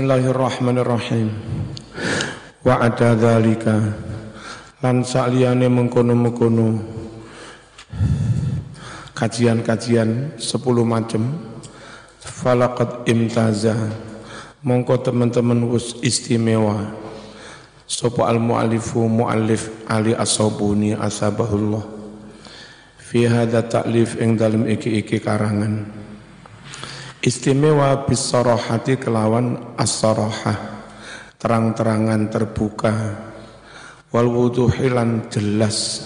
Bismillahirrahmanirrahim. Wa ada dzalika lan saliyane mengkono-mengkono. Kajian-kajian 10 macam. Falaqad imtaza. Mongko teman-teman wis istimewa. Sapa al muallifu muallif Ali As-Sabuni asabahullah. Fi hadza ta'lif ing dalem iki-iki karangan Istimewa bisarahati kelawan as-sarahah. Terang-terangan terbuka. Wal wuduhilan jelas.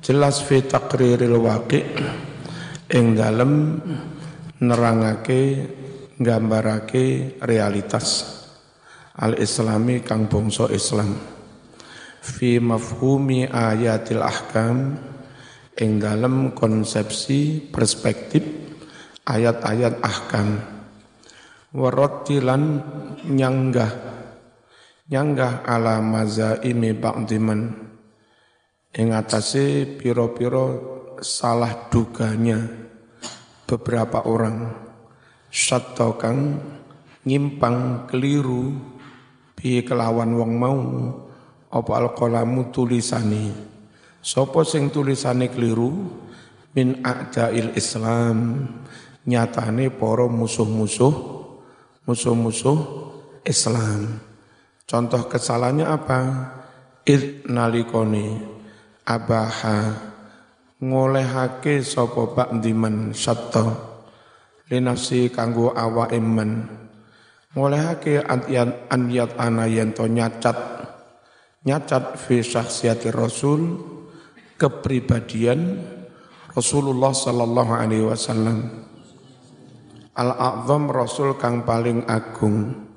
Jelas fi taqriril waqi. Ing dalem nerangake nggambarake realitas al-islami kang bangsa Islam. Fi mafhumi ayatil ahkam ing dalem konsepsi perspektif ayat-ayat ahkam. Warotilan nyanggah. Nyanggah ala mazaimi ba'diman. Ing atase piro-piro salah duganya beberapa orang. Syatta kang nyimpang keliru. Bi kelawan wong mau? Apa alqalamu tulisani? Sapa sing tulisane keliru? Min a'dail islam nyatane para musuh-musuh musuh-musuh Islam. Contoh kesalahannya apa? Id nalikoni abaha ngolehake sapa bakdiman satta linafsi kanggo awake men ngolehake aniyat aniyat ana yen to nyacat nyacat fi syakhsiyati rasul kepribadian Rasulullah sallallahu alaihi wasallam Al-A'zam Rasul kang paling agung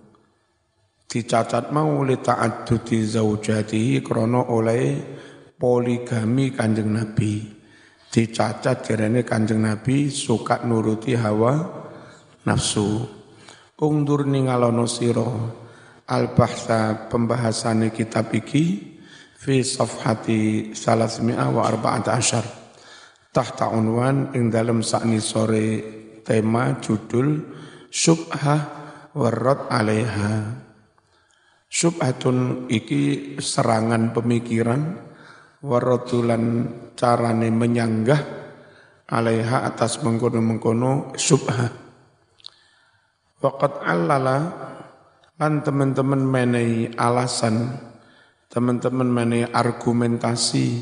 dicacat mau li ta'addudi zaujatihi krana oleh poligami Kanjeng Nabi. Dicacat jarene Kanjeng Nabi suka nuruti hawa nafsu. Ungdur ningalono sira al-bahsa pembahasannya kitab iki fi safhati salasmi'ah wa arba'at asyar. Tahta unwan ing dalam sakni sore tema judul Subhah warot alaiha. Subhatun iki serangan pemikiran warotulan carane menyanggah alaiha atas mengkono-mengkono subhah. Waqat allala lan teman-teman menai alasan, teman-teman menai argumentasi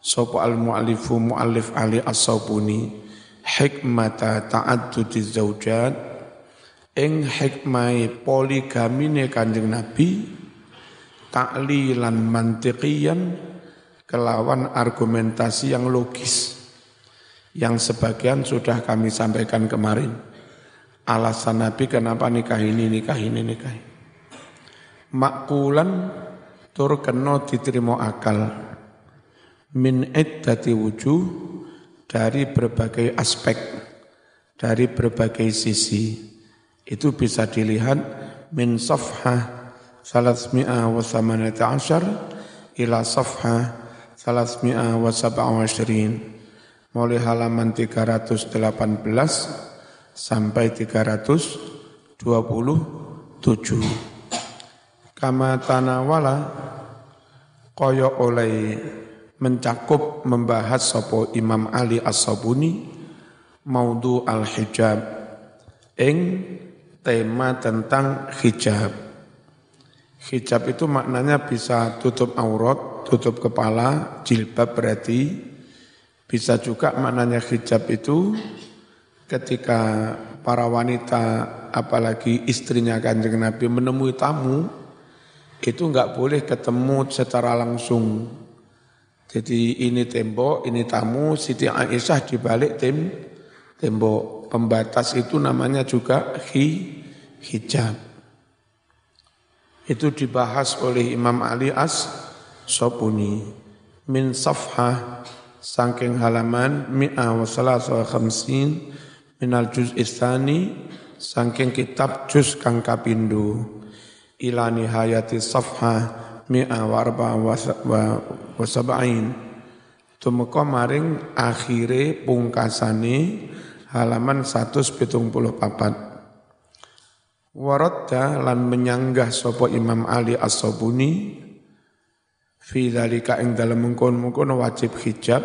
sopo al mu'alifu mu'alif ali as-sabuni hikmata ta'addudi zaujat ing hikmai poligamine Kanjeng Nabi taklilan mantiqiyan kelawan argumentasi yang logis yang sebagian sudah kami sampaikan kemarin. Alasan Nabi kenapa nikah ini nikah ini nikah ini makulan tur kena diterima akal. Min iddati wujuh dari berbagai aspek, dari berbagai sisi. Itu bisa dilihat min safhah salasmi'ah wa samanata asyar ila safhah salasmi'ah wa sab'a Mulai halaman 318 sampai 327. Kama tanawala koyo oleh mencakup membahas sopo Imam Ali As-Sabuni maudhu al-hijab ing tema tentang hijab. Hijab itu maknanya bisa tutup aurat, tutup kepala, jilbab berarti bisa juga maknanya hijab itu ketika para wanita apalagi istrinya kanjeng Nabi menemui tamu itu enggak boleh ketemu secara langsung jadi ini tembok, ini tamu, Siti Aisyah di balik tem, tembok. Pembatas itu namanya juga hi, hijab. Itu dibahas oleh Imam Ali As Sopuni. Min safhah sangking halaman mi'a wa salasa khamsin minal juz istani sangking kitab juz kang kapindo ila nihayati safhah mi'a wa arba wa sab'ain. Tumeka maring akhire pungkasane halaman 174 Waradda lan menyanggah sapa Imam Ali As-Sabuni fi dzalika ing dalem mengkon-mengkon wajib hijab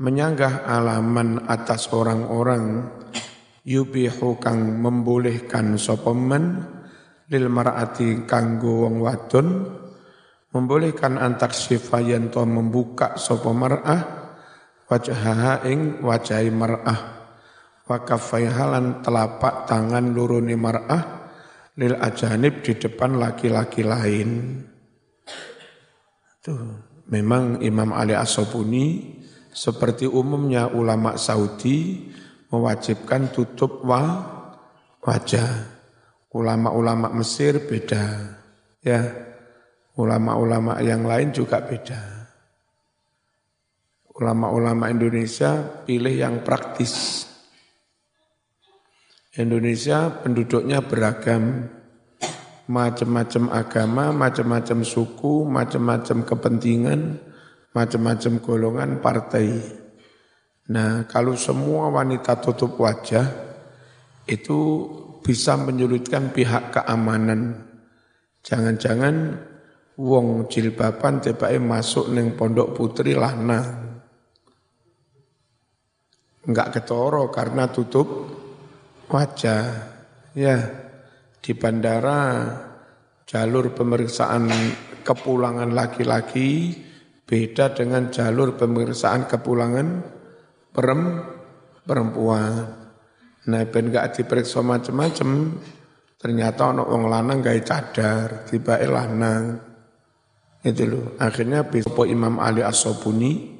menyanggah alaman atas orang-orang yubihu kang membolehkan sapa men lil mar'ati kanggo wong wadon membolehkan antak sifayan to membuka sapa mar'ah wajhaha ing wajahi mar'ah wa halan telapak tangan luruni mar'ah lil ajanib di depan laki-laki lain. Tuh, memang Imam Ali As-Sobuni seperti umumnya ulama Saudi mewajibkan tutup wa, wajah. Ulama-ulama Mesir beda. Ya, ulama-ulama yang lain juga beda. Ulama-ulama Indonesia pilih yang praktis. Indonesia penduduknya beragam, macam-macam agama, macam-macam suku, macam-macam kepentingan, macam-macam golongan partai. Nah, kalau semua wanita tutup wajah, itu bisa menyulitkan pihak keamanan. Jangan-jangan wong jilbaban tiba masuk neng pondok putri lanang. Enggak ketoro karena tutup wajah ya di bandara jalur pemeriksaan kepulangan laki-laki beda dengan jalur pemeriksaan kepulangan perempuan. Nah, ben gak diperiksa macam-macam, ternyata ono wong lanang gak cadar, tiba lanang. Itu loh. Akhirnya besok Imam Ali As-Sobuni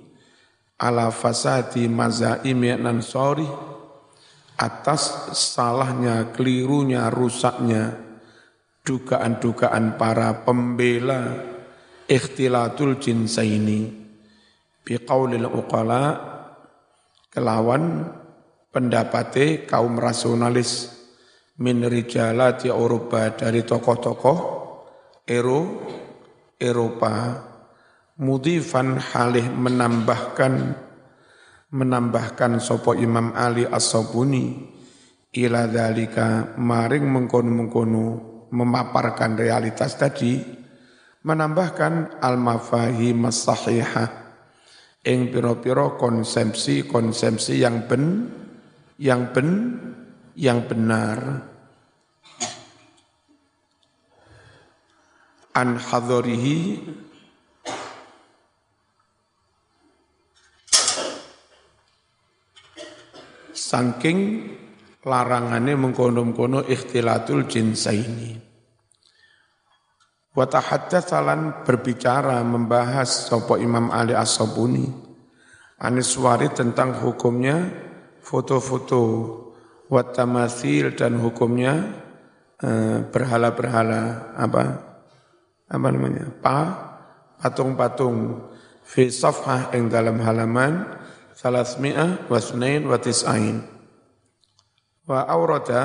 ala fasadi mazaimi nansori atas salahnya, kelirunya, rusaknya dugaan-dugaan para pembela ikhtilatul jinsaini biqaulil uqala kelawan pendapati kaum rasionalis min rijalati Eropa dari tokoh-tokoh Ero Eropa mudifan halih menambahkan menambahkan sopo Imam Ali As-Sabuni ila dalika maring mengkono-mengkono memaparkan realitas tadi menambahkan al-mafahim as-sahihah ing piro-piro konsepsi-konsepsi yang ben yang ben yang benar an hadharihi Saking larangannya mengkono-kono ikhtilatul jinsaini. Wa salan berbicara membahas sopo Imam Ali As-Sabuni Aniswari tentang hukumnya foto-foto wa tamasil dan hukumnya eh, berhala-berhala apa apa namanya pa patung-patung fi safhah yang dalam halaman salasmi'ah wa sunain wa aurada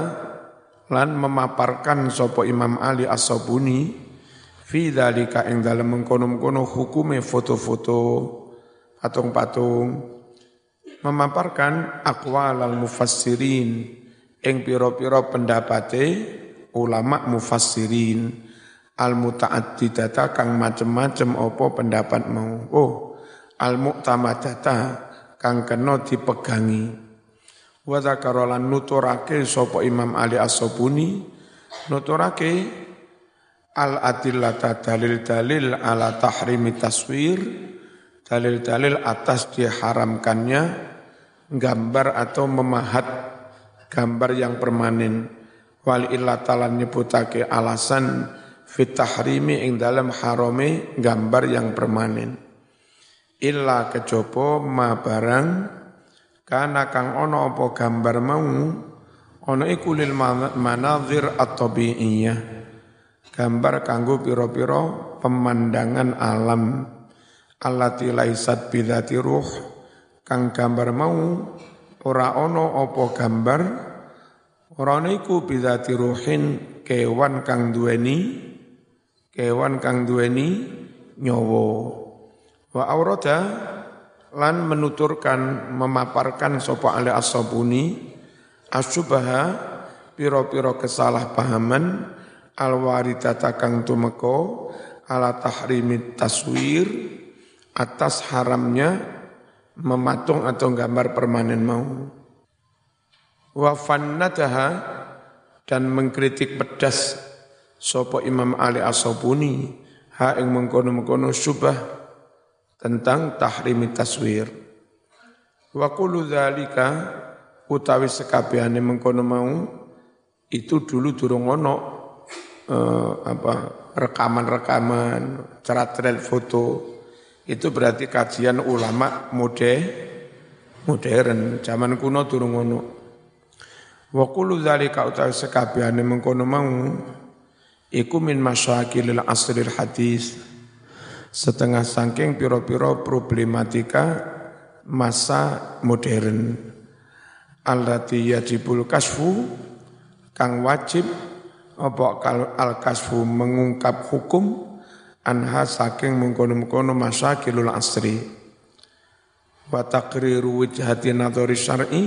lan memaparkan sopo Imam Ali As-Sabuni fi dzalika ing dalem mengkono-kono hukume foto-foto patung-patung memaparkan aqwal al mufassirin ing pira-pira pendapate ulama mufassirin al muta'addidata kang macem-macem apa pendapat mau oh al mu'tamadata kang kena dipegangi. Wa zakarolan nuturake sapa Imam Ali As-Sabuni nuturake al adillata dalil-dalil ala tahrimi taswir dalil-dalil atas diharamkannya gambar atau memahat gambar yang permanen wal illatalan nyebutake alasan fit tahrimi ing dalam harome gambar yang permanen. Illa kejopo ma barang kana kang ono apa gambar mau ono iku lil manazir at-tabi'iyah. Gambar kanggo pira-pira pemandangan alam. Allati laisat bidzati ruh kang gambar mau ora ono apa gambar. Ora iku bidzati ruhin kewan kang duweni kewan kang duweni nyawa Wa aurada lan menuturkan memaparkan sapa ali as-sabuni asyubaha piro-piro kesalahpahaman alwaridata kang tumeko ala tahrimi taswir atas haramnya mematung atau gambar permanen mau. Wa fannataha dan mengkritik pedas sopo Imam Ali As-Sobuni ha ing mengkono-mengkono syubah tentang tahrimi taswir. Wa dzalika utawi sekabehane mengkono mau itu dulu durung ono eh, apa rekaman-rekaman, cerita foto. Itu berarti kajian ulama mode modern, zaman kuno durung ono. Wa dzalika utawi sekabehane mengkono mau iku min masyakilil asril hadis. Setengah sangking piro-piro problematika masa modern. Allati yajibul kasfu kang wajib apa al kasfu mengungkap hukum anha saking mengkono-mengkono masyakilul asri. Wa taqriru wijhati nadhari syar'i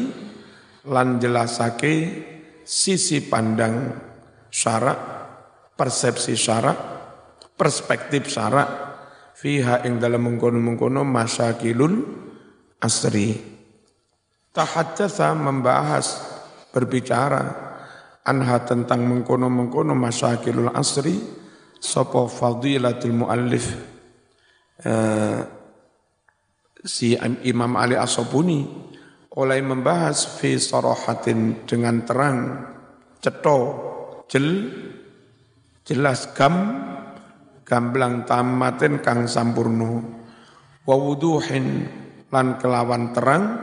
lan jelasake sisi pandang syarak persepsi syarak perspektif syarak fiha ing dalam mengkono-mengkono masyakilul asri. Tahaddatsa membahas berbicara anha tentang mengkono-mengkono masyakilul asri sapa fadilatul muallif uh, si Imam Ali As-Sabuni oleh membahas fi sarahatin dengan terang ceto jel jelas gam gamblang tamatin kang sampurno wa wuduhin lan kelawan terang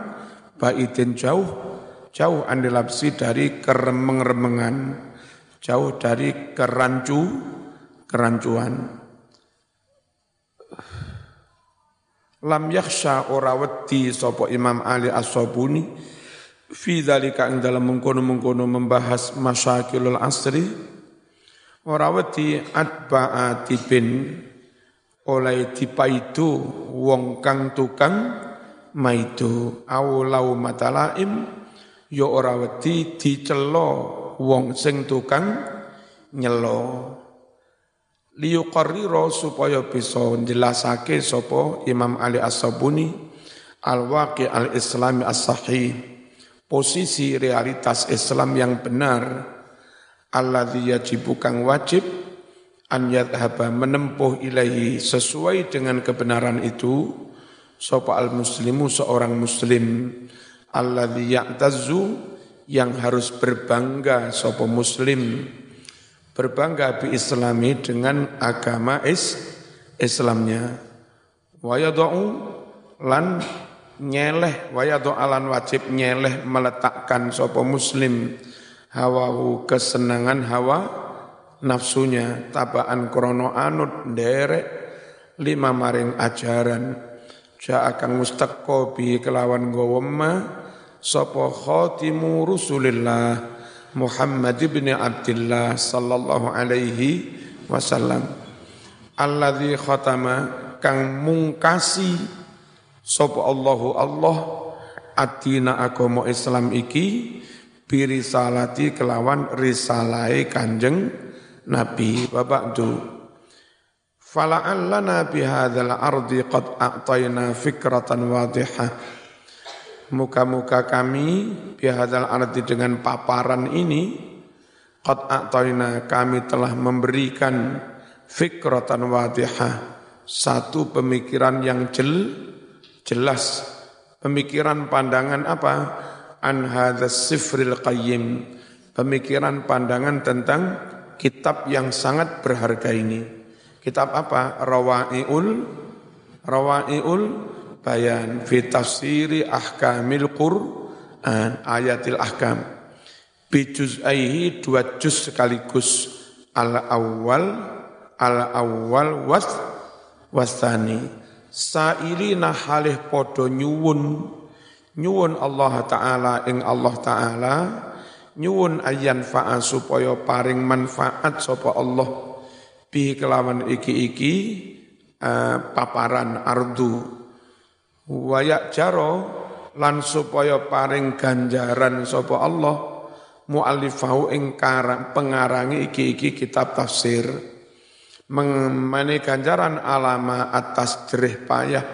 baidin jauh jauh andilapsi dari keremeng-remengan, jauh dari kerancu, kerancuan. Lam yakhsha ora wedi sapa Imam Ali As-Sabuni fi dzalika ing dalam mengkono-mengkono membahas masyakilul asri ora wedi atba'atibin oleh dipaidu wong kang tukang maidu aulau matalaim ya ora wedi dicela wong sing tukang nyelo liyuqarrira supaya bisa njelasake sapa Imam Ali As-Sabuni al-waqi al-islami as-sahih. Posisi realitas Islam yang benar alladzi yajibu kang wajib an yadhaba menempuh ilahi sesuai dengan kebenaran itu sapa al-muslimu seorang muslim alladzi ya'tazzu yang harus berbangga sapa muslim. Berbangga bi islami dengan agama is Islamnya. Wa yadau lan nyeleh wa yadau alan wajib nyeleh meletakkan sapa muslim hawahu kesenangan hawa nafsunya. Tabaan krono anut derek lima maring ajaran. Akan mustaqqa bi kelawan gawamma sapa khatimu Rasulillah Muhammad bin Abdullah sallallahu alaihi wasallam. Alladzi khatama kang mungkasi sapa Allahu Allah adina agama Islam iki birisalati kelawan risalai kanjeng Nabi Bapak tu fala'allana bihadzal ardi qad a'tayna fikratan wadihah. Muka-muka kami bihadzal ardi dengan paparan ini qad a'tayna kami telah memberikan fikratan wadihah. Satu pemikiran yang jel, jelas. Pemikiran pandangan apa an hadzas sifril qayyim. Pemikiran pandangan tentang kitab yang sangat berharga ini. Kitab apa? Rawaiul Rawaiul Bayan. Fi tafsiri ahkamil Qur'an ayatil ahkam. Bi juz'aihi dua juz sekaligus. Al awal al awal was wasani sailina halih podo nyuwun nyuwun Allah taala ing Allah taala. Nyuwun ayan fa'a supaya paring manfaat sapa Allah. Bi kelawan iki-iki uh, paparan ardu. Wayak jaro lan supaya paring ganjaran sapa Allah. Mu'allifahu ing pengarangi iki-iki kitab tafsir. Mengenai ganjaran alama atas jerih payah.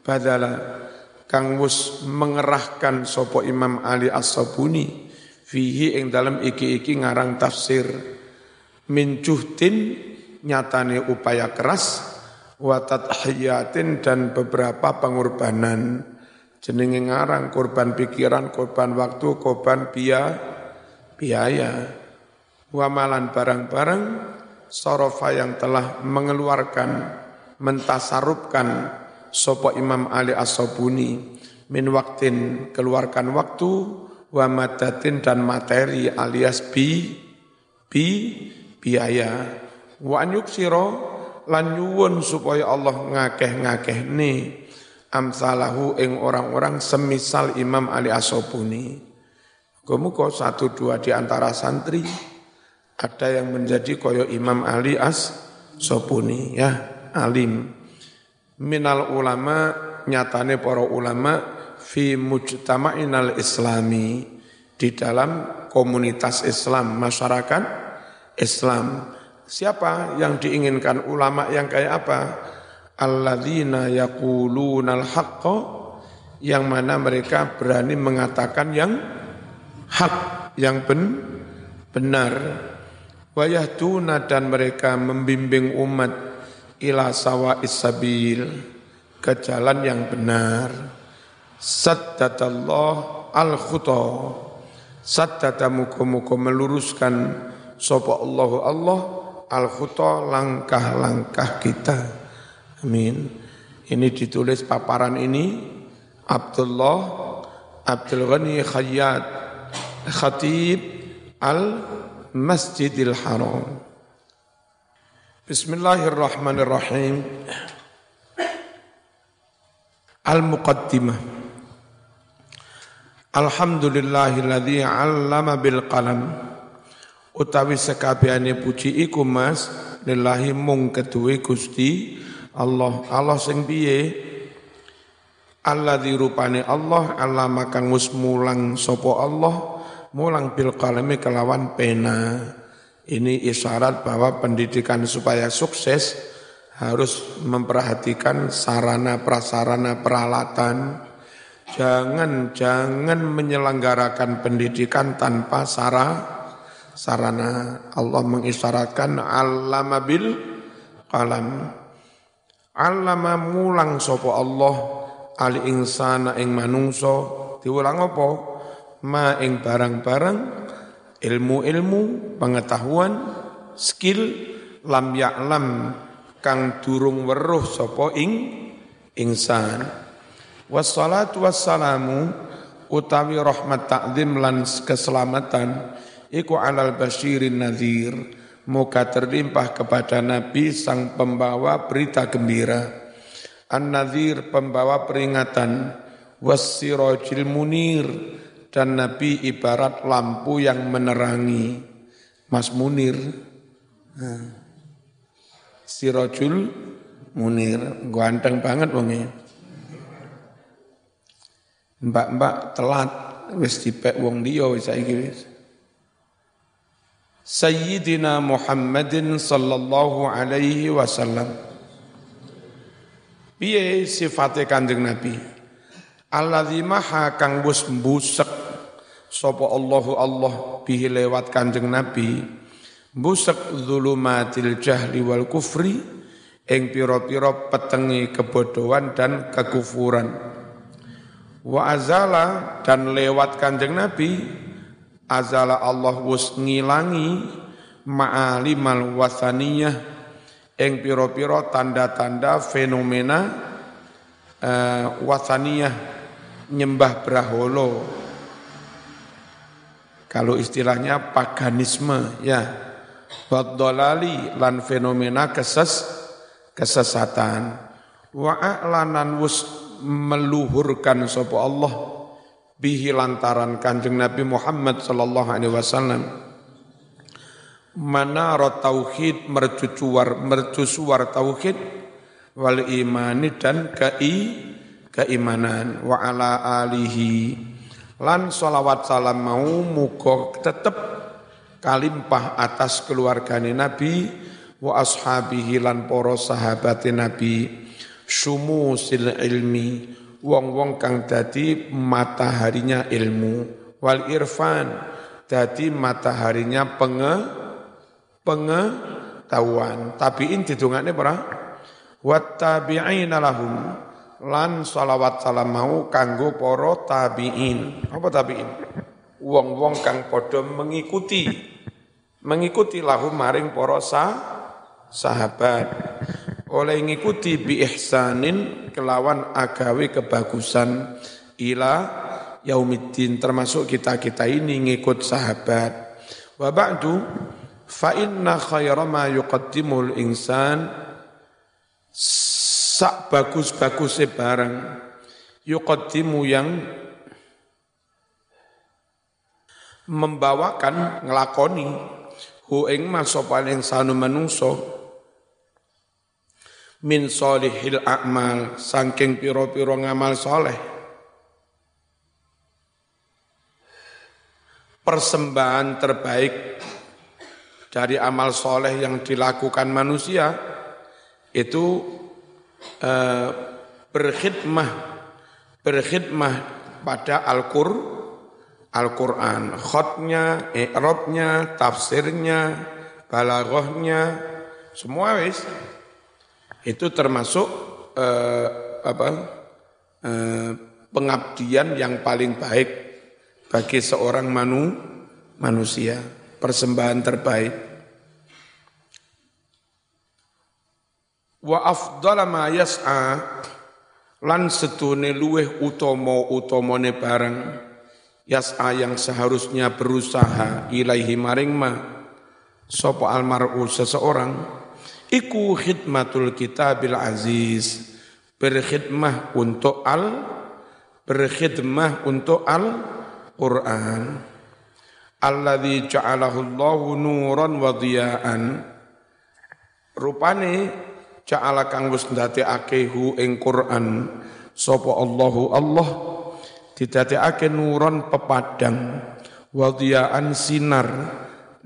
Badala kang wus mengerahkan sopo Imam Ali As-Sabuni fihi ing dalam iki-iki ngarang tafsir. Min nyatane upaya keras wa tadhiyatin dan beberapa pengorbanan. Jenenge ngarang korban pikiran korban waktu korban biaya. Biaya wamalan barang-barang sorofa yang telah mengeluarkan mentasarupkan sopo Imam Ali As-Sobuni min waktin keluarkan waktu wa madatin dan materi alias bi bi biaya. Wa an yuksiro lan nyuwun supaya Allah ngakeh-ngakeh ni amsalahu ing orang-orang semisal Imam Ali As-Sobuni Muka satu dua di antara santri ada yang menjadi koyo Imam Ali As Sopuni ya alim minal ulama nyatane para ulama fi mujtama'inal islami di dalam komunitas Islam masyarakat Islam. Siapa yang diinginkan ulama yang kayak apa? Alladzina yaqulunal haqqa yang mana mereka berani mengatakan yang hak yang ben, benar. tuna dan mereka membimbing umat ila sawa isabil ke jalan yang benar. Saddatallah al-khuta. Saddata muka-muka meluruskan sopa Allah Allah al-khuta langkah-langkah kita. Amin. Ini ditulis paparan ini Abdullah Abdul Ghani Khayyat Khatib Al-Masjidil Haram. Bismillahirrahmanirrahim. Al-Muqaddimah. Alhamdulillahilladzi 'allama bil qalam. Utawi sekabehane puji iku Mas lillahi mung keduwe Gusti Allah. Allah sing piye? Allah dirupane Allah, Allah makang mulang sopo Allah, mulang bil kalemi kelawan pena. Ini isyarat bahwa pendidikan supaya sukses harus memperhatikan sarana prasarana peralatan. Jangan jangan menyelenggarakan pendidikan tanpa sara sarana. Allah mengisyaratkan allama bil qalam. Allama mulang Allah al insana ing manungso diulang apa? ma ing barang-barang ilmu-ilmu pengetahuan skill lam ya'lam kang durung weruh sapa ing insan. Wassalatu wassalamu utawi rahmat takzim lan keselamatan iku alal basyirin nadhir. Muka terlimpah kepada Nabi sang pembawa berita gembira. An-Nadhir pembawa peringatan. Wassirajil munir dan Nabi ibarat lampu yang menerangi Mas Munir. Nah. Sirojul Munir, ganteng banget wongnya. Mbak-mbak telat wis dipek wong dia wis saiki wis. Sayyidina Muhammadin sallallahu alaihi wasallam. Piye sifate Kanjeng Nabi? Alladzi maha kang wis sapa Allahu Allah bihi lewat Kanjeng Nabi busak zulumatil jahli wal kufri ing pira-pira petengi kebodohan dan kekufuran. Wa azala dan lewat Kanjeng Nabi azala Allah wus ngilangi ma'alimal wasaniyah ing pira-pira tanda-tanda fenomena uh, wasaniyah nyembah braholo kalau istilahnya paganisme ya. Wadolali lan fenomena keses kesesatan. Wa a'lanan wus meluhurkan sapa Allah bihi lantaran Kanjeng Nabi Muhammad sallallahu alaihi wasallam manara tauhid mercucuar mercusuar tauhid wal imani dan kei keimanan wa ala alihi lan solawat salam mau muga tetep kalimpah atas keluargane Nabi wa ashabihi lan para sahabate Nabi. Syumusil ilmi wong-wong kang dadi mataharinya ilmu. Wal irfan dadi mataharinya penge pengetahuan. Tabiin didongane para? Wat tabi'ina lahum lan salawat salam mau kanggo para tabiin. Apa tabiin? Wong-wong kang padha mengikuti mengikuti lahum maring para sah, sahabat. Oleh ngikuti bi ihsanin kelawan agawe kebagusan ila yaumiddin termasuk kita-kita ini ngikut sahabat. Wa ba'du fa inna khaira ma yuqaddimul insan sak bagus-bagusnya barang yuqaddimu yang membawakan ngelakoni hu ing masopal insanu manungso min solihil a'mal saking piro-piro ngamal soleh. Persembahan terbaik dari amal soleh yang dilakukan manusia itu uh, berkhidmah berkhidmah pada Al-Qur Al-Qur'an. Khotnya, i'rabnya, tafsirnya, balaghahnya, semua wis. Itu termasuk uh, apa uh, pengabdian yang paling baik bagi seorang manu, manusia, persembahan terbaik. Wa afdala ma yas'a lan setune luweh utama utamane barang yas'a yang seharusnya berusaha ilaihi maring ma sapa almar'u seseorang. Iku khidmatul kitabil aziz berkhidmah untuk al berkhidmah untuk al Quran alladzi ja'alahu Allahu nuran wa dhiya'an. Rupane ja'ala kang wis ndadekake hu ing Quran sapa Allahu Allah didadekake nuron pepadang wadiyaan sinar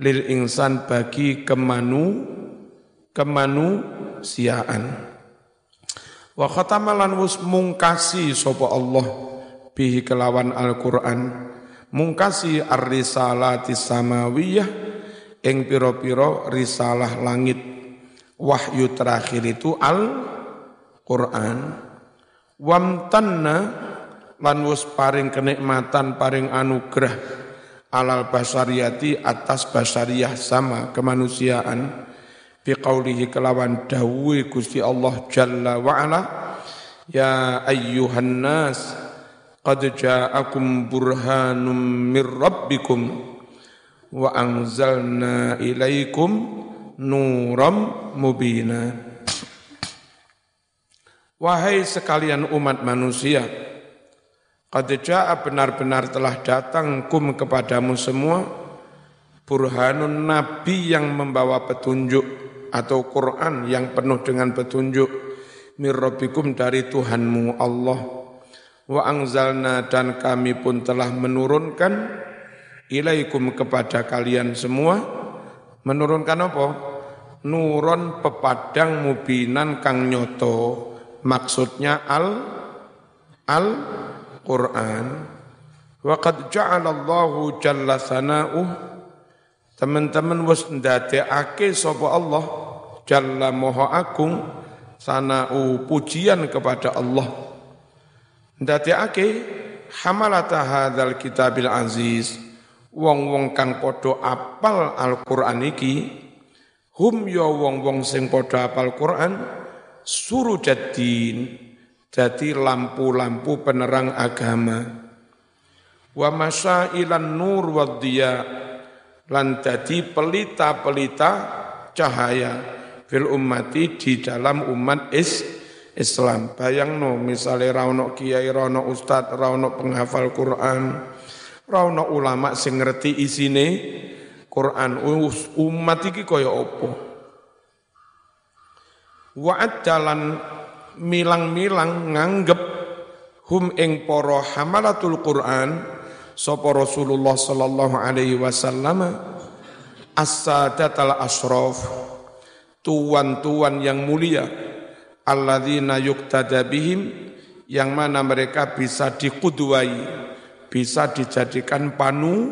lil insan bagi kemanu kemanusiaan. Wa khatamalan wis mungkasi sapa Allah bihi kelawan Al-Qur'an mungkasi ar-risalati samawiyah ing pira-pira risalah langit wahyu terakhir itu Al-Quran. Wamtanna lan wus paring kenikmatan, paring anugerah alal basariyati atas basariyah sama kemanusiaan fi qaulihi kelawan dawuhe Gusti Allah Jalla wa ala ya ayyuhan nas qad ja'akum burhanum mir rabbikum wa anzalna ilaikum nuram mubina. Wahai sekalian umat manusia, qad benar-benar telah datang kum kepadamu semua burhanun nabi yang membawa petunjuk atau Quran yang penuh dengan petunjuk mirrobikum dari Tuhanmu Allah wa angzalna dan kami pun telah menurunkan ilaikum kepada kalian semua menurunkan apa? Nuron pepadang mubinan kang nyoto. Maksudnya al al Quran. Wa qad ja'alallahu jalla sana'uh. Teman-teman wis ndadekake sapa Allah jalla moho agung sana'u pujian kepada Allah. Ndadekake hamalata hadzal kitabil aziz. Wong-wong kang padha apal Al-Qur'an iki hum ya wong-wong sing padha apal Quran surujaddin dadi lampu-lampu penerang agama wa masailan nur wa lan dadi pelita-pelita cahaya fil ummati di dalam umat is Islam. Bayang no, misalnya rauno kiai, rauno ustad, rauno penghafal Quran, rauno ulama sing ngerti isine Quran umat iki kaya apa? Wa'ad jalan milang-milang nganggep hum ing para hamalatul Quran sapa Rasulullah sallallahu alaihi wasallam as-sadatal asraf tuan-tuan yang mulia alladzina yuqtada bihim yang mana mereka bisa dikudwai bisa dijadikan panu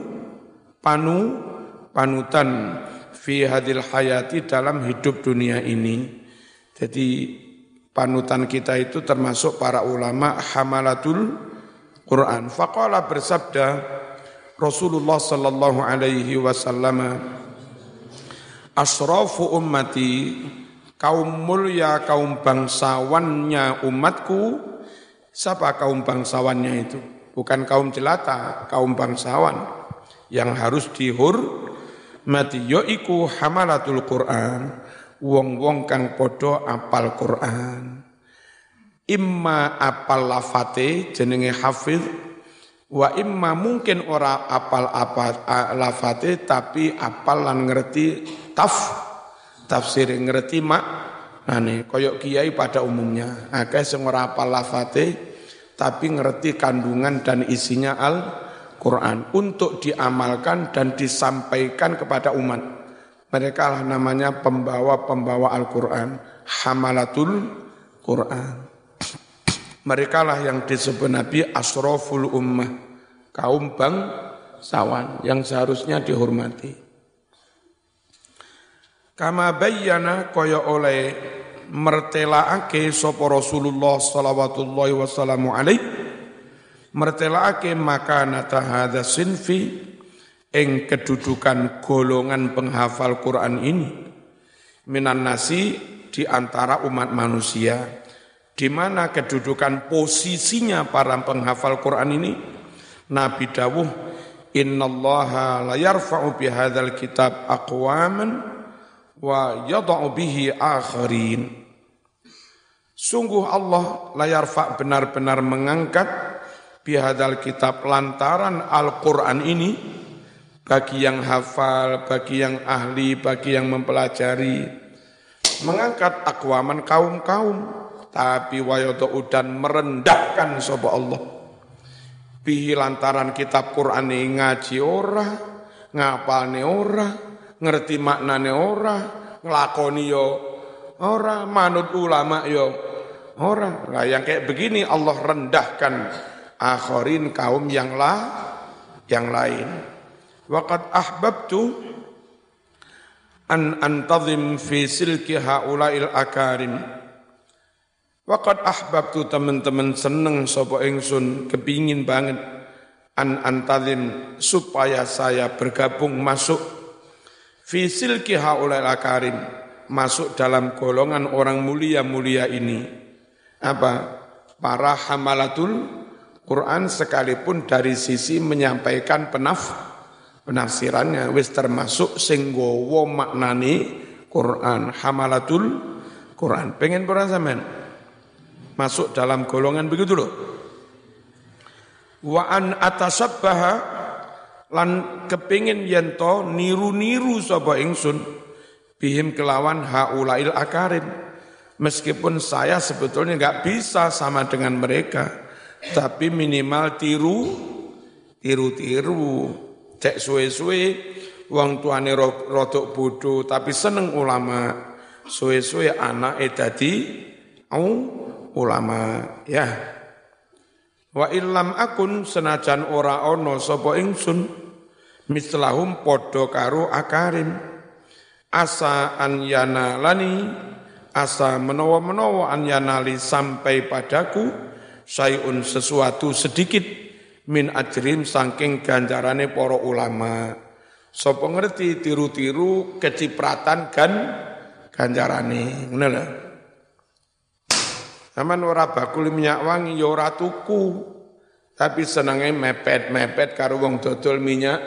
panu panutan fi hadil hayati dalam hidup dunia ini. Jadi panutan kita itu termasuk para ulama hamalatul Quran. Faqala bersabda Rasulullah sallallahu alaihi wasallam Asrafu ummati kaum mulia kaum bangsawannya umatku. Siapa kaum bangsawannya itu? Bukan kaum jelata kaum bangsawan yang harus dihormati yaiku hamalatul Quran. Wong-wong kang padha apal Quran. Imma apal lafate jenenge hafiz wa imma mungkin ora apal apa lafate tapi apal lan ngerti taf tafsir ngerti mak ane koyok kiai pada umumnya. Akeh sing ora apal lafate tapi ngerti kandungan dan isinya al Quran untuk diamalkan dan disampaikan kepada umat. Mereka lah namanya pembawa-pembawa Al-Quran, hamalatul Quran. Mereka lah yang disebut Nabi asroful ummah, kaum bangsawan yang seharusnya dihormati. Kama bayyana kaya oleh mertelaake sapa Rasulullah sallallahu wasallam alaih mertelaake makanata hadza sinfi ing kedudukan golongan penghafal Quran ini. Minan nasi di antara umat manusia di mana kedudukan posisinya para penghafal Quran ini Nabi dawuh innallaha la yarfa'u bihadzal kitab aqwaman wa yada'u bihi akharin. Sungguh Allah layar fa benar-benar mengangkat bihadal kitab lantaran Al-Quran ini bagi yang hafal, bagi yang ahli, bagi yang mempelajari, mengangkat akwaman kaum-kaum, tapi wayodo dan merendahkan sopa Allah. Bihi lantaran kitab Quran ini ngaji ora, ngapalne ora, ngerti maknane ora, ngelakoni yo ora, manut ulama yo ora. Nah, yang kayak begini Allah rendahkan akhirin kaum yang lah, yang lain. Waqad ahbabtu an antazim fi silki haula'il akarim. Waqad ahbabtu teman-teman seneng sapa ingsun kepingin banget an antazim supaya saya bergabung masuk fi silki haula'il akarim masuk dalam golongan orang mulia-mulia ini. Apa? Para hamalatul Quran sekalipun dari sisi menyampaikan penaf penafsirannya. Wis termasuk sing gowo maknani Quran hamalatul Quran. Pengen Quran sampean? Masuk dalam golongan begitu loh wa an atasabbaha lan kepingin yento niru-niru sapa ingsun bihim kelawan haulail akarin meskipun saya sebetulnya nggak bisa sama dengan mereka tapi minimal tiru tiru-tiru cek suwe-suwe. Wong tuane rodok bodoh tapi seneng ulama. Suwe-suwe anak dadi ulama ya. Wa illam akun senajan ora ono sapa ingsun mislahum padha karo akarim. Asa an yanalani asa menawa-menawa an yanali sampai padaku sayun sesuatu sedikit min ajrim saking ganjarane para ulama. Sapa ngerti tiru-tiru kecipratan gan ganjarane. Ngono lho. Saman ora bakul minyak wangi ya tuku. Tapi senenge mepet-mepet karo wong dodol minyak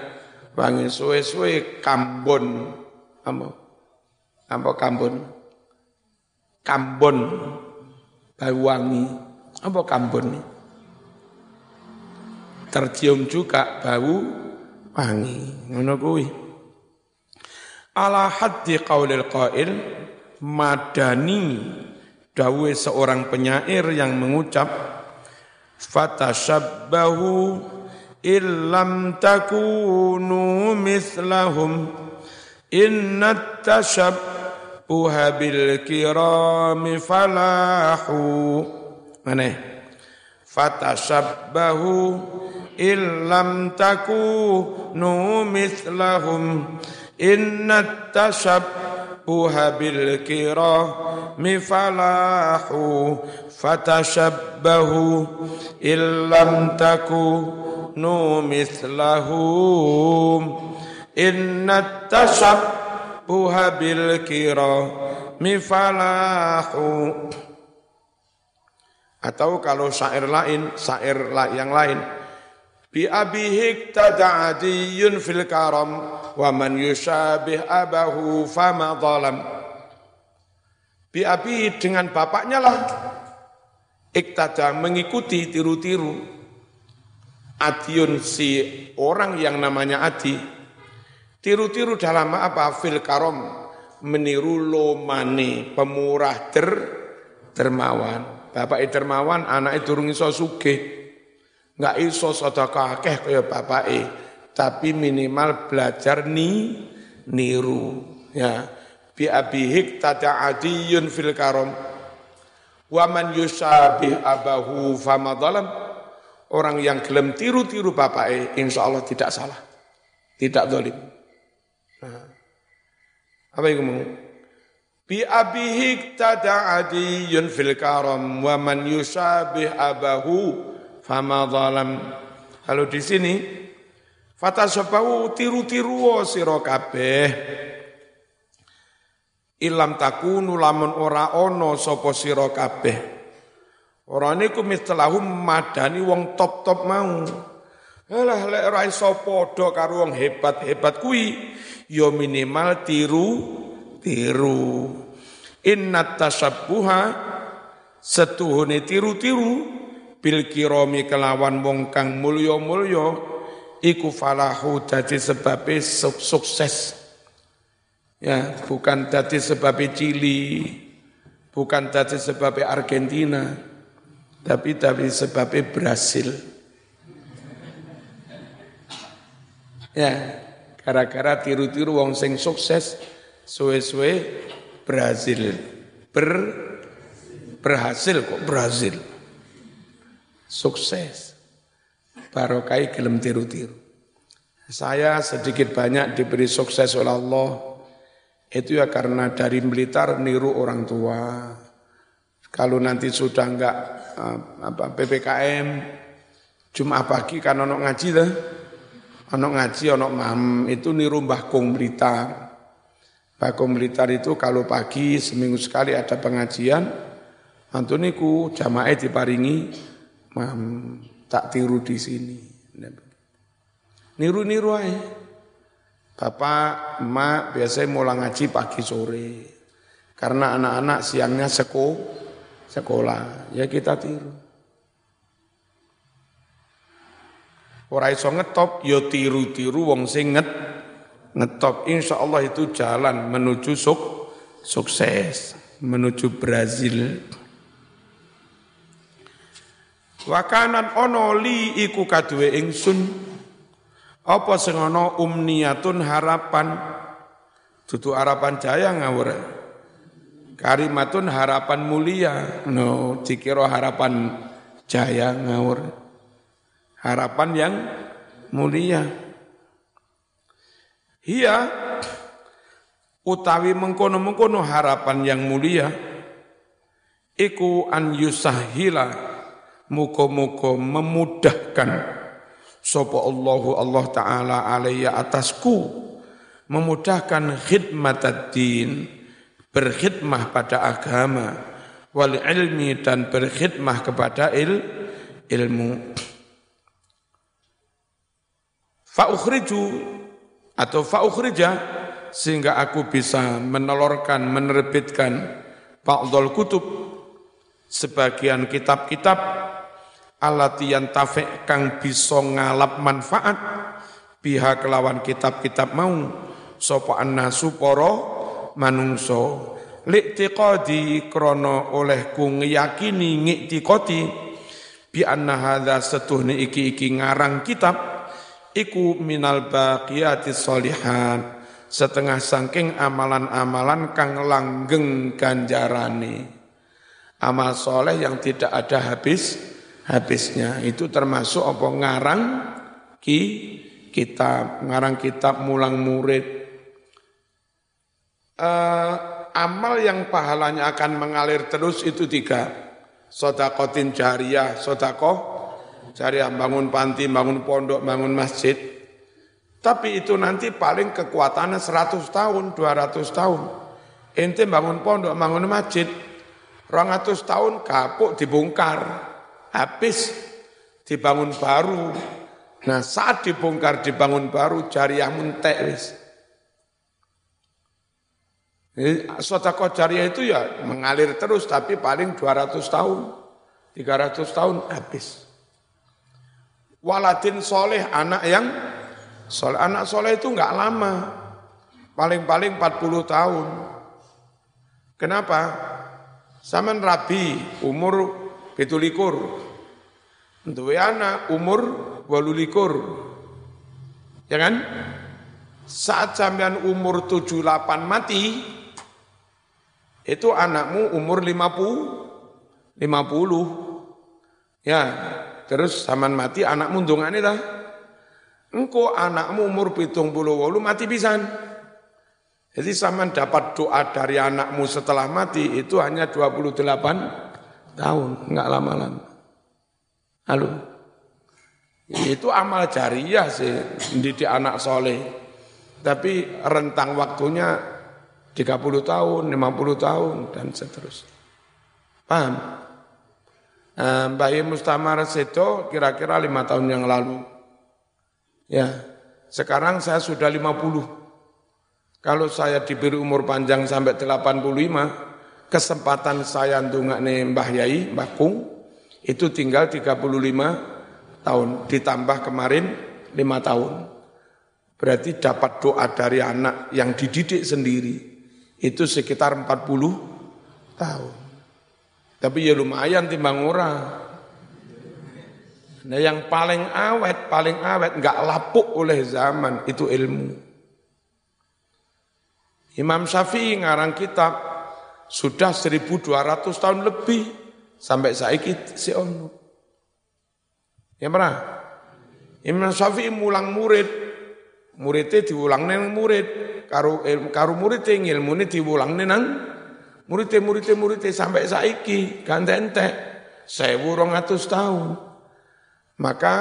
wangi suwe-suwe kambon. Apa? Apa kambon? Kambon bau wangi. Apa kambon nih? tercium juga bau wangi. Ngono kuwi. Ala haddi qaulil qail madani dawe seorang penyair yang mengucap fatashabbahu illam takunu mithlahum inna tashabbuha bil kirami falahu mana fatashabbahu illam takunu mithlahum inna tashabbuha bil kirami falahu fatashabbahu illam takunu mithlahum inna tashabbuha bil kirami falahu atau kalau syair lain, syair yang lain, bi abihik tada'adiyun fil karam wa man yushabih abahu fama dhalam. Bi abi dengan bapaknya lah. Iktada mengikuti tiru-tiru. Adiun si orang yang namanya Adi. Tiru-tiru dalam apa? Fil karom meniru lomani pemurah der dermawan Bapak dermawan, anak durung iso sugih. Enggak iso sedekah akeh kaya bapake, tapi minimal belajar ni niru ya. Bi abihik adiyun fil karom. Wa man yusabih abahu famadalam. Orang yang gelem tiru-tiru bapake insya Allah tidak salah. Tidak dolim. Nah. Apa yang ngomong? Bi abihi tada adiyun fil karam wa man yusabih abahu fama zalam. Kalau di sini fatasabahu tiru-tiru sira kabeh. Ilam takunu lamun ora ono sapa sira kabeh. Ora niku mistalahum madani wong top-top mau. Alah lek ora iso padha karo wong hebat-hebat kuwi ya minimal tiru tiru. Inna tasabbuha setuhune tiru-tiru bil kiromi kelawan wong kang mulya-mulya iku falahu dadi sebab sukses. Ya, bukan dadi sebab Chili, bukan dadi sebab Argentina, tapi tapi sebab Brasil. Ya, gara-gara tiru-tiru wong sing sukses suwe-suwe Brazil. Ber berhasil kok Brazil. Sukses. Barokai gelem tiru-tiru. Saya sedikit banyak diberi sukses oleh Allah. Itu ya karena dari militer niru orang tua. Kalau nanti sudah enggak eh, apa PPKM cuma pagi kan ono ngaji lah ono ngaji ono mam. Itu niru Mbah Kong Blitar Bakom Blitar itu kalau pagi seminggu sekali ada pengajian, antuniku jamaah diparingi tak tiru di sini. Niru-niru aja. Bapak, emak biasanya mulai ngaji pagi sore. Karena anak-anak siangnya seko, sekolah. Ya kita tiru. Ora iso ngetop, ya tiru-tiru wong sing nget ngetop insya Allah itu jalan menuju suk, sukses menuju Brazil. Wakanan ono li iku kadue ingsun. Apa sing ana umniyatun harapan? Dudu harapan jaya ngawur. Karimatun harapan mulia. No dikira harapan jaya ngawur. Harapan yang mulia Iya, utawi mengkono-mengkono harapan yang mulia, iku an yusahila muko-muko memudahkan sopo Allahu Allah Ta'ala alaiya atasku, memudahkan khidmat din, berkhidmah pada agama, wal ilmi dan berkhidmah kepada il, ilmu. Fa'ukhriju atau fa'ukhrija sehingga aku bisa menelorkan, menerbitkan ba'dol kutub sebagian kitab-kitab alatian tafek kang bisa ngalap manfaat pihak kelawan kitab-kitab mau sapa annasu para manungso. Li'tiqadi krana olehku ngiyakini ngiktikoti bi anna hadza setuhne iki-iki ngarang kitab iku minal baqiyati solihan setengah sangking amalan-amalan kang langgeng ganjarane. Amal soleh yang tidak ada habis habisnya. Itu termasuk apa? Ngarang ki kitab ngarang kitab mulang murid. Uh, amal yang pahalanya akan mengalir terus itu tiga. Sodakotin jariah sodakoh jariah bangun panti, bangun pondok, bangun masjid. Tapi itu nanti paling kekuatannya 100 tahun, 200 tahun. Ente bangun pondok, bangun masjid, 200 tahun kapuk dibongkar, habis dibangun baru. Nah saat dibongkar, dibangun baru, jariah muntek wis. Sotako jariah itu ya mengalir terus, tapi paling 200 tahun, 300 tahun habis waladin soleh anak yang soleh. Anak soleh itu nggak lama. Paling-paling 40 tahun. Kenapa? Zaman rabi umur pitulikur. Untuk anak umur walulikur. Ya kan? Saat sampean umur 78 mati itu anakmu umur 50 50 ya Terus zaman mati anakmu ndongane ta? Engko anakmu umur pitung puluh walu mati pisan. Jadi zaman dapat doa dari anakmu setelah mati itu hanya 28 tahun, enggak lama-lama. Halo. Itu amal jariah sih, mendidik anak soleh. Tapi rentang waktunya 30 tahun, 50 tahun, dan seterusnya. Paham? Eh, Mbak Mustamar Sedo kira-kira lima tahun yang lalu. Ya, sekarang saya sudah 50. Kalau saya diberi umur panjang sampai 85, kesempatan saya nih Mbah Yai, Mbah Kung, itu tinggal 35 tahun. Ditambah kemarin 5 tahun. Berarti dapat doa dari anak yang dididik sendiri, itu sekitar 40 tahun. Tapi ya lumayan timbang ora. Nah yang paling awet, paling awet, nggak lapuk oleh zaman, itu ilmu. Imam Syafi'i ngarang kitab, sudah 1200 tahun lebih, sampai saiki si ono. Ya pernah? Imam Syafi'i mulang murid, muridnya diulang neng murid, karu, karu muridnya ilmu ini diulang neng Muridnya, muridnya, muridnya sampai saiki, ganti entek. Sewu atus tahun. Maka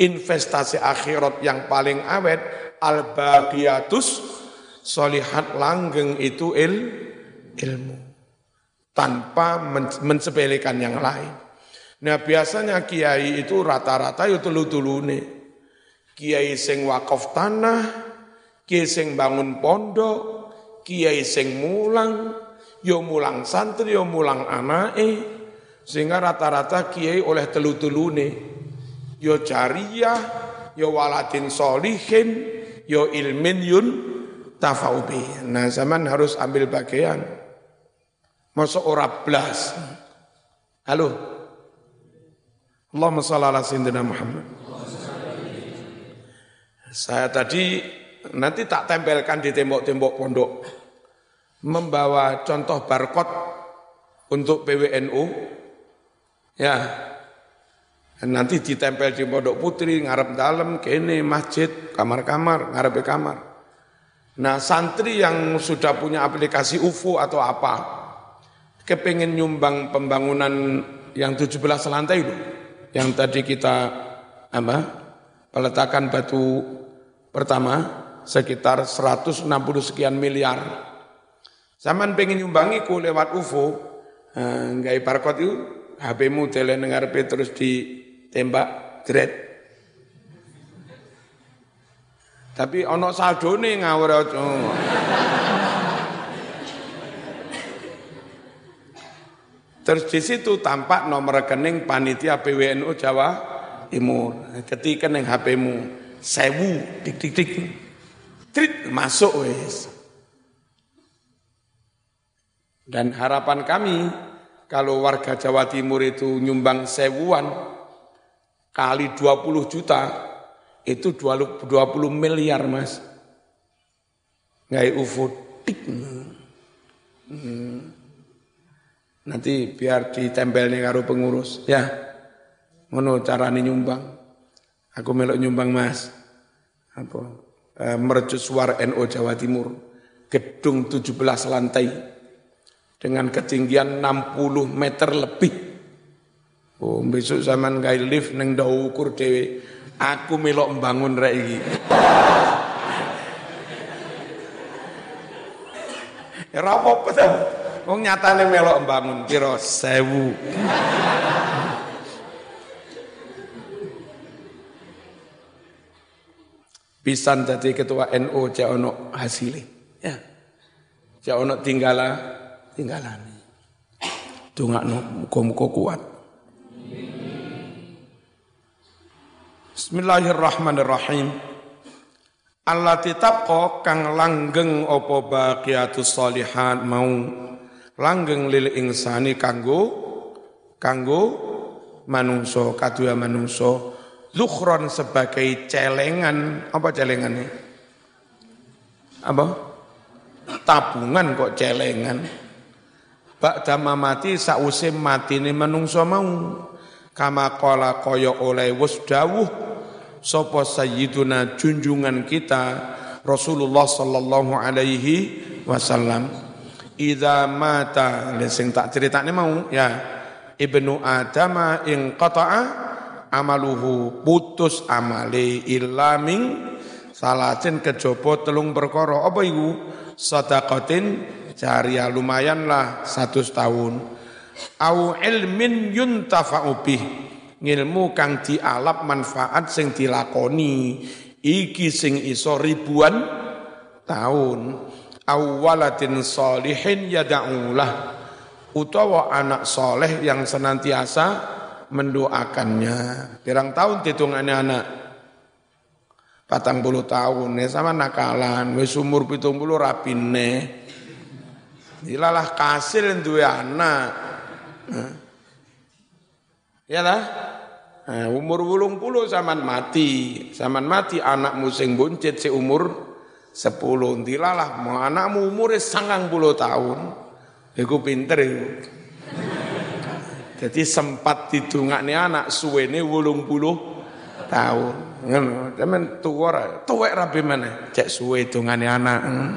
investasi akhirat yang paling awet, al-baqiyatus solihat langgeng itu il, ilmu. Tanpa mensepelekan yang lain. Nah biasanya kiai itu rata-rata itu tulu-tulune. Kiai sing wakaf tanah, kiai sing bangun pondok, kiai sing mulang, yo mulang santri, yo mulang anake, sehingga rata-rata kiai oleh telu-telune, yo jariyah, yo waladin solihin, yo ilmin yun tafaubi. Nah zaman harus ambil bagian. Masa ora blas. Halo. Allahumma salli ala sayyidina Muhammad. Saya tadi nanti tak tempelkan di tembok-tembok pondok membawa contoh barcode untuk PWNU, ya. Nanti ditempel di pondok putri, ngarep dalam, kene masjid, kamar-kamar, ngarep kamar. Nah santri yang sudah punya aplikasi UFO atau apa, kepengen nyumbang pembangunan yang 17 lantai itu, yang tadi kita apa peletakan batu pertama sekitar 160 sekian miliar Zaman pengen nyumbangi ku lewat UFO, eh, nggak parkot itu, HP-mu telen ngarepe terus ditembak, dread. Tapi ono nih ngawur Terus di situ tampak nomor rekening panitia PWNU Jawa Timur. Ketika neng HP-mu sewu dik dik dik, trit masuk wes. Dan harapan kami kalau warga Jawa Timur itu nyumbang sewuan kali 20 juta, itu 20 miliar mas. Ngai UFO tik. Hmm. Nanti biar ditempel nih karo pengurus ya. Ngono carane nyumbang. Aku melok nyumbang mas. Apa? E, mercusuar NO Jawa Timur. Gedung 17 lantai dengan ketinggian 60 meter lebih. Oh, besok zaman gaya lift neng dau ukur. Aku melok membangun rek iki. Ya apa-apa ta. Wong nyatane melok membangun piro sewu. Pisan jadi ketua NU cek ono hasilnya. Ya. Cek ono tinggala tinggalane. Dongakno muga-muga kuat. Bismillahirrahmanirrahim. Allah tabqa kang langgeng opo baqiyatus solihat mau langgeng lil insani kanggo kanggo manungso kadua manungso lukhron sebagai celengan apa celengannya apa tabungan kok celengan Ba'da mati sause matine manungso mau. Kama qala kaya oleh wis dawuh sapa sayyiduna junjungan kita Rasulullah sallallahu alaihi wasallam. Idza mata sing tak ceritane mau ya. Ibnu adama in qata'a amaluhu putus amale illa ming salatin kejaba telung perkara. Apa iku? Sadaqatin jariyah lumayan lah satu tahun au ilmin yuntafa'u bih. Ngilmu kang dialap manfaat sing dilakoni. Iki sing iso ribuan tahun. Awwalatin solihin yada'ulah utawa anak soleh yang senantiasa mendoakannya. Pirang tahun hitungannya anak? Patang puluh tahun. Ya sama nakalan. Wis umur pitung puluh rapine dilalah kasil duwe anak ya lah Nah, umur wulung puluh zaman mati, zaman mati anakmu sing buncit si umur sepuluh dilalah mau anakmu umur sangang puluh tahun, iku pinter. Jadi sempat nih anak suwene wulung puluh tahun. Ngono, temen tuwek rapi mana? Cek suwe nih anak. Hmm.